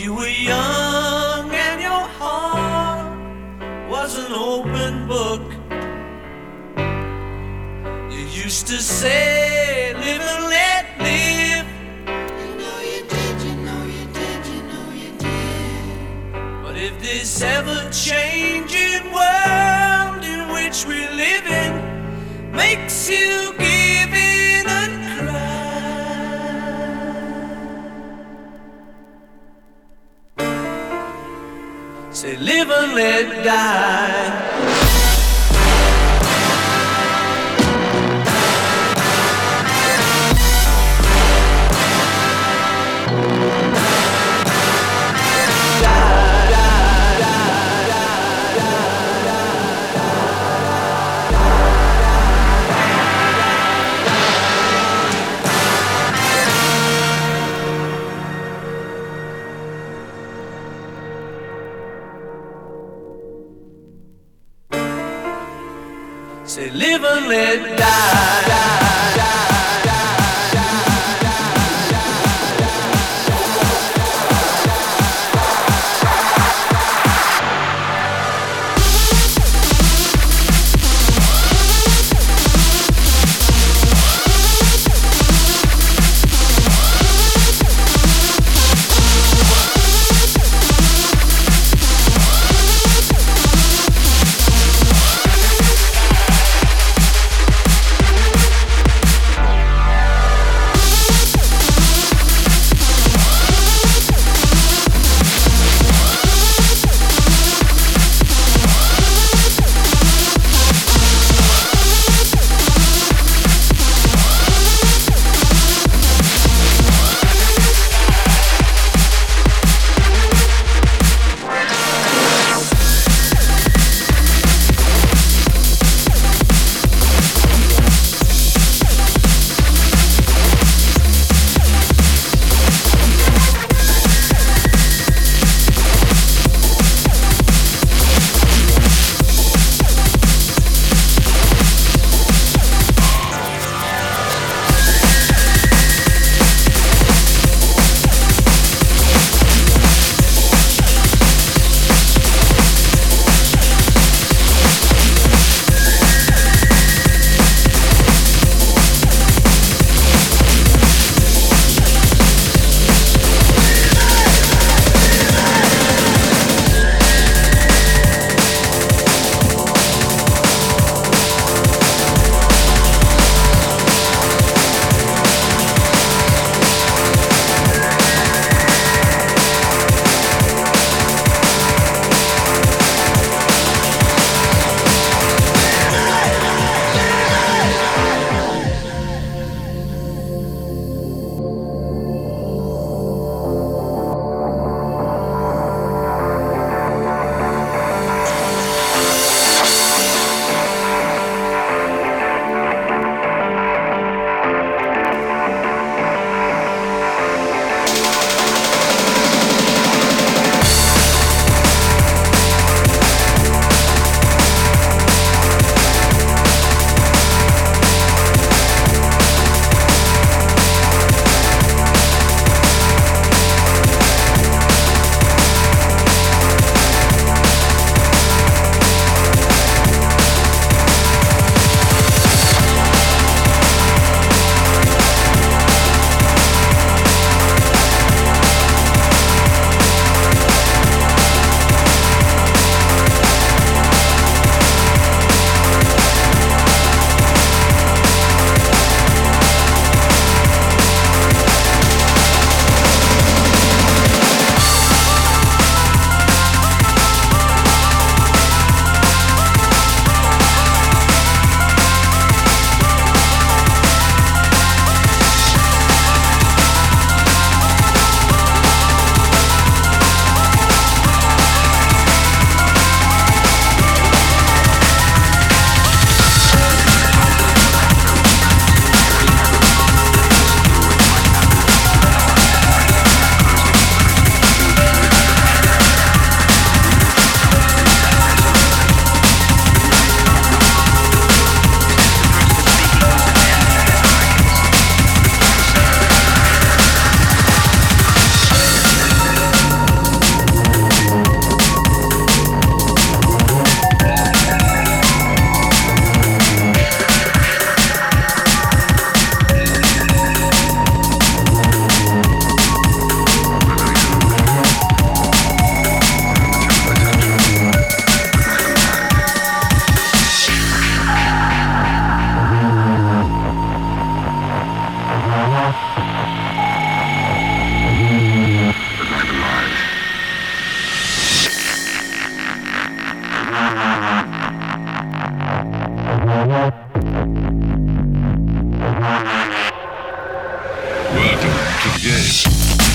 you were young and your heart was an open book. You used to say, live and let live. You know you did, you know you did, you know you did. But if this ever changing world in which we live in makes you live and let die. Welcome to the game.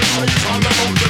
Take time the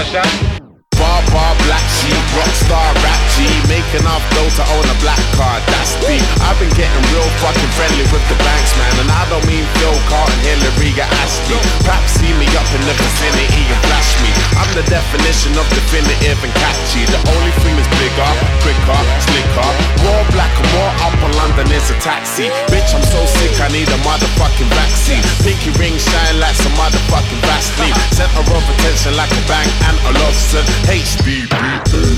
understand? Bar, bar, black sheep, rock star, rap Making off those that own a black card, that's me. I've been getting real fucking friendly with the banks, man. And I don't mean Phil Carton, Hillary or Ashley Perhaps see me up in the vicinity and flash me. I'm the definition of definitive and catchy. The only thing that's bigger, quicker, slicker. More black and more up on London is a taxi. Bitch, I'm so sick, I need a motherfucking vaccine. Pinky ring shine like some motherfucking Vaseline. Center of attention like a bank and a Lawson HDB,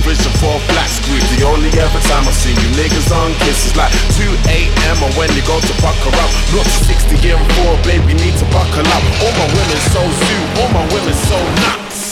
vision for black screen group. The only ever time I've seen you niggas on kisses like 2 a.m. or when you go to buckle up. Look, 60 year and four, babe, we need to buckle up. All my women so zoo, all my women so nuts.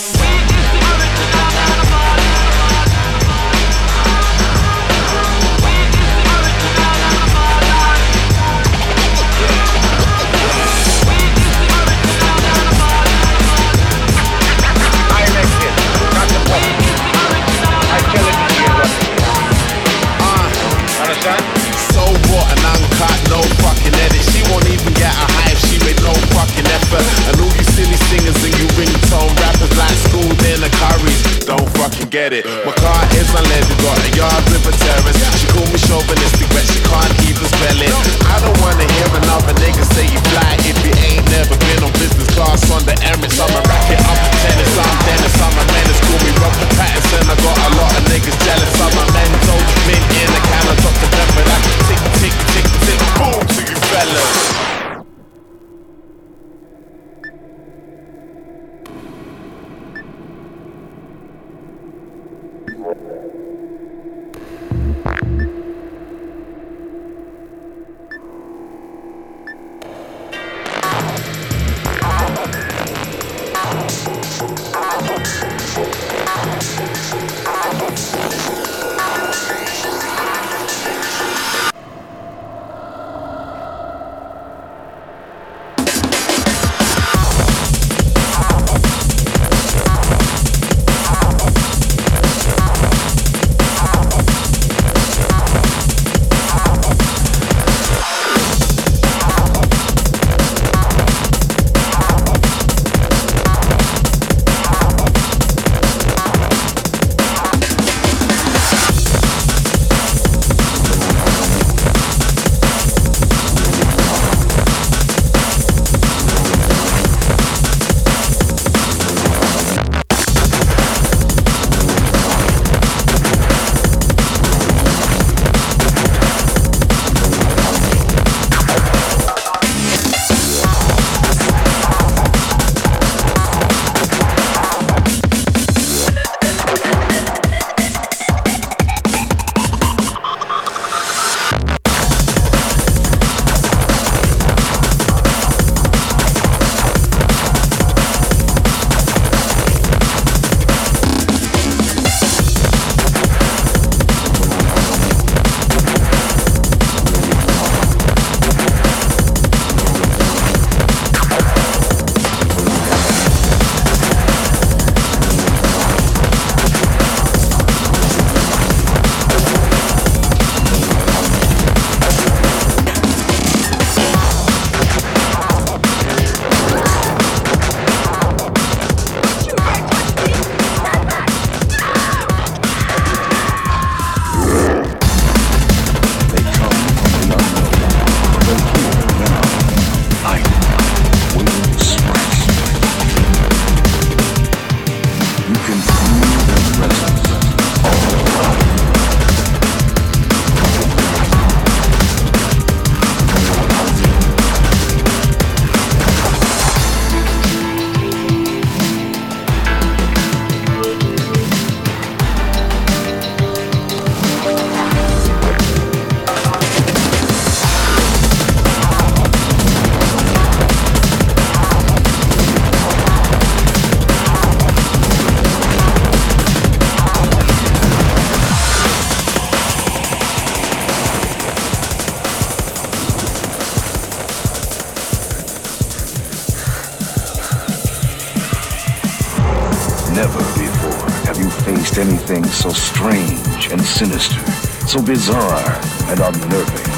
So bizarre and unnerving.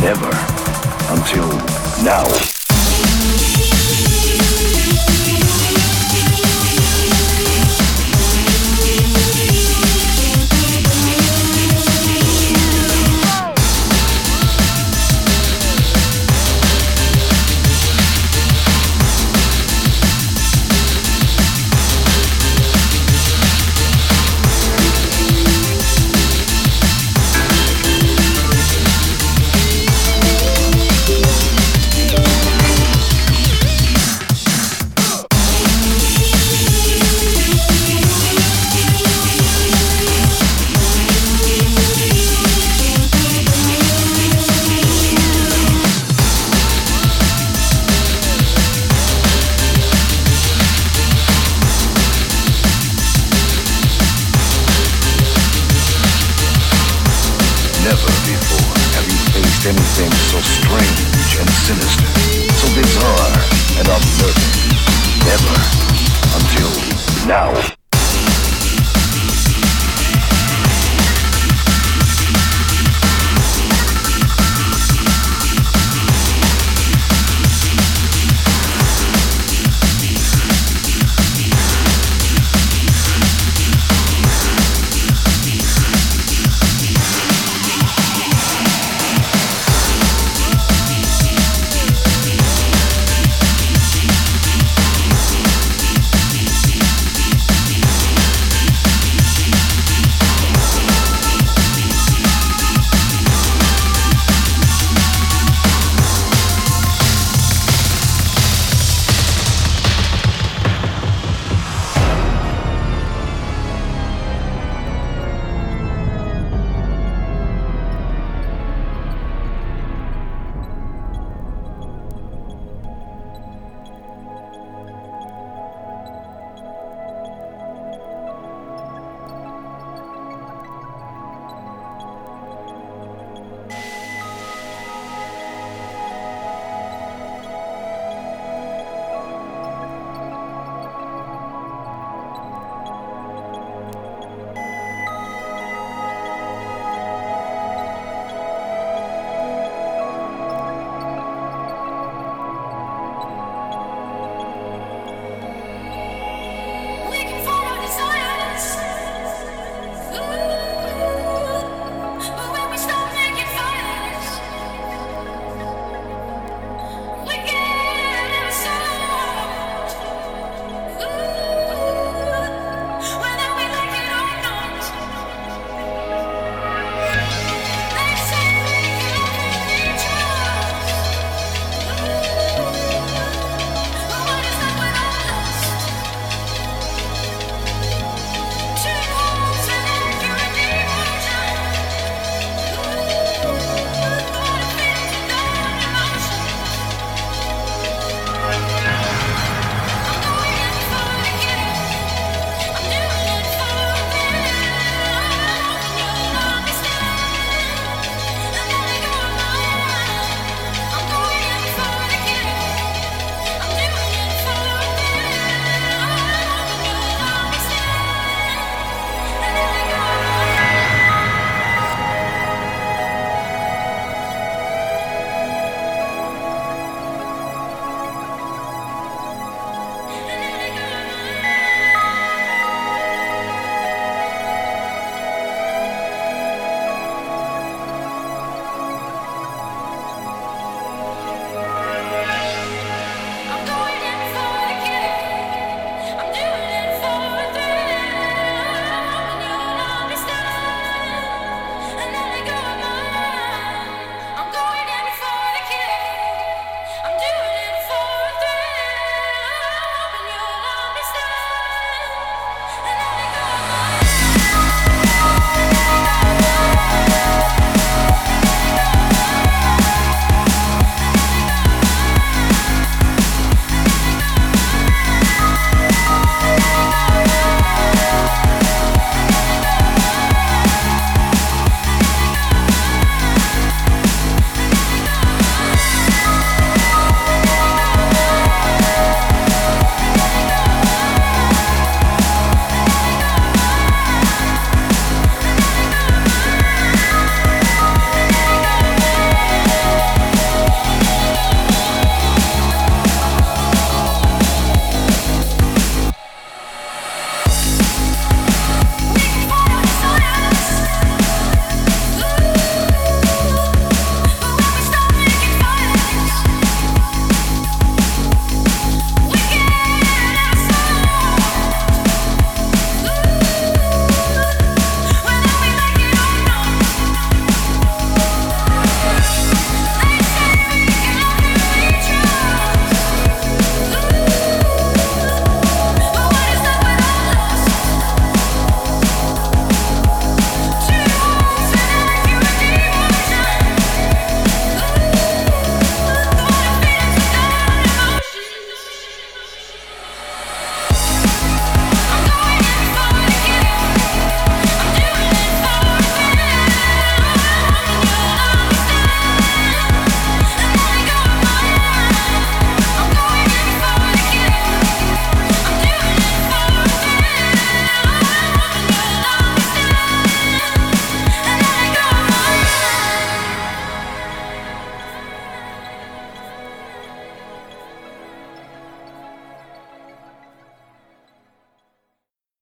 Never until now.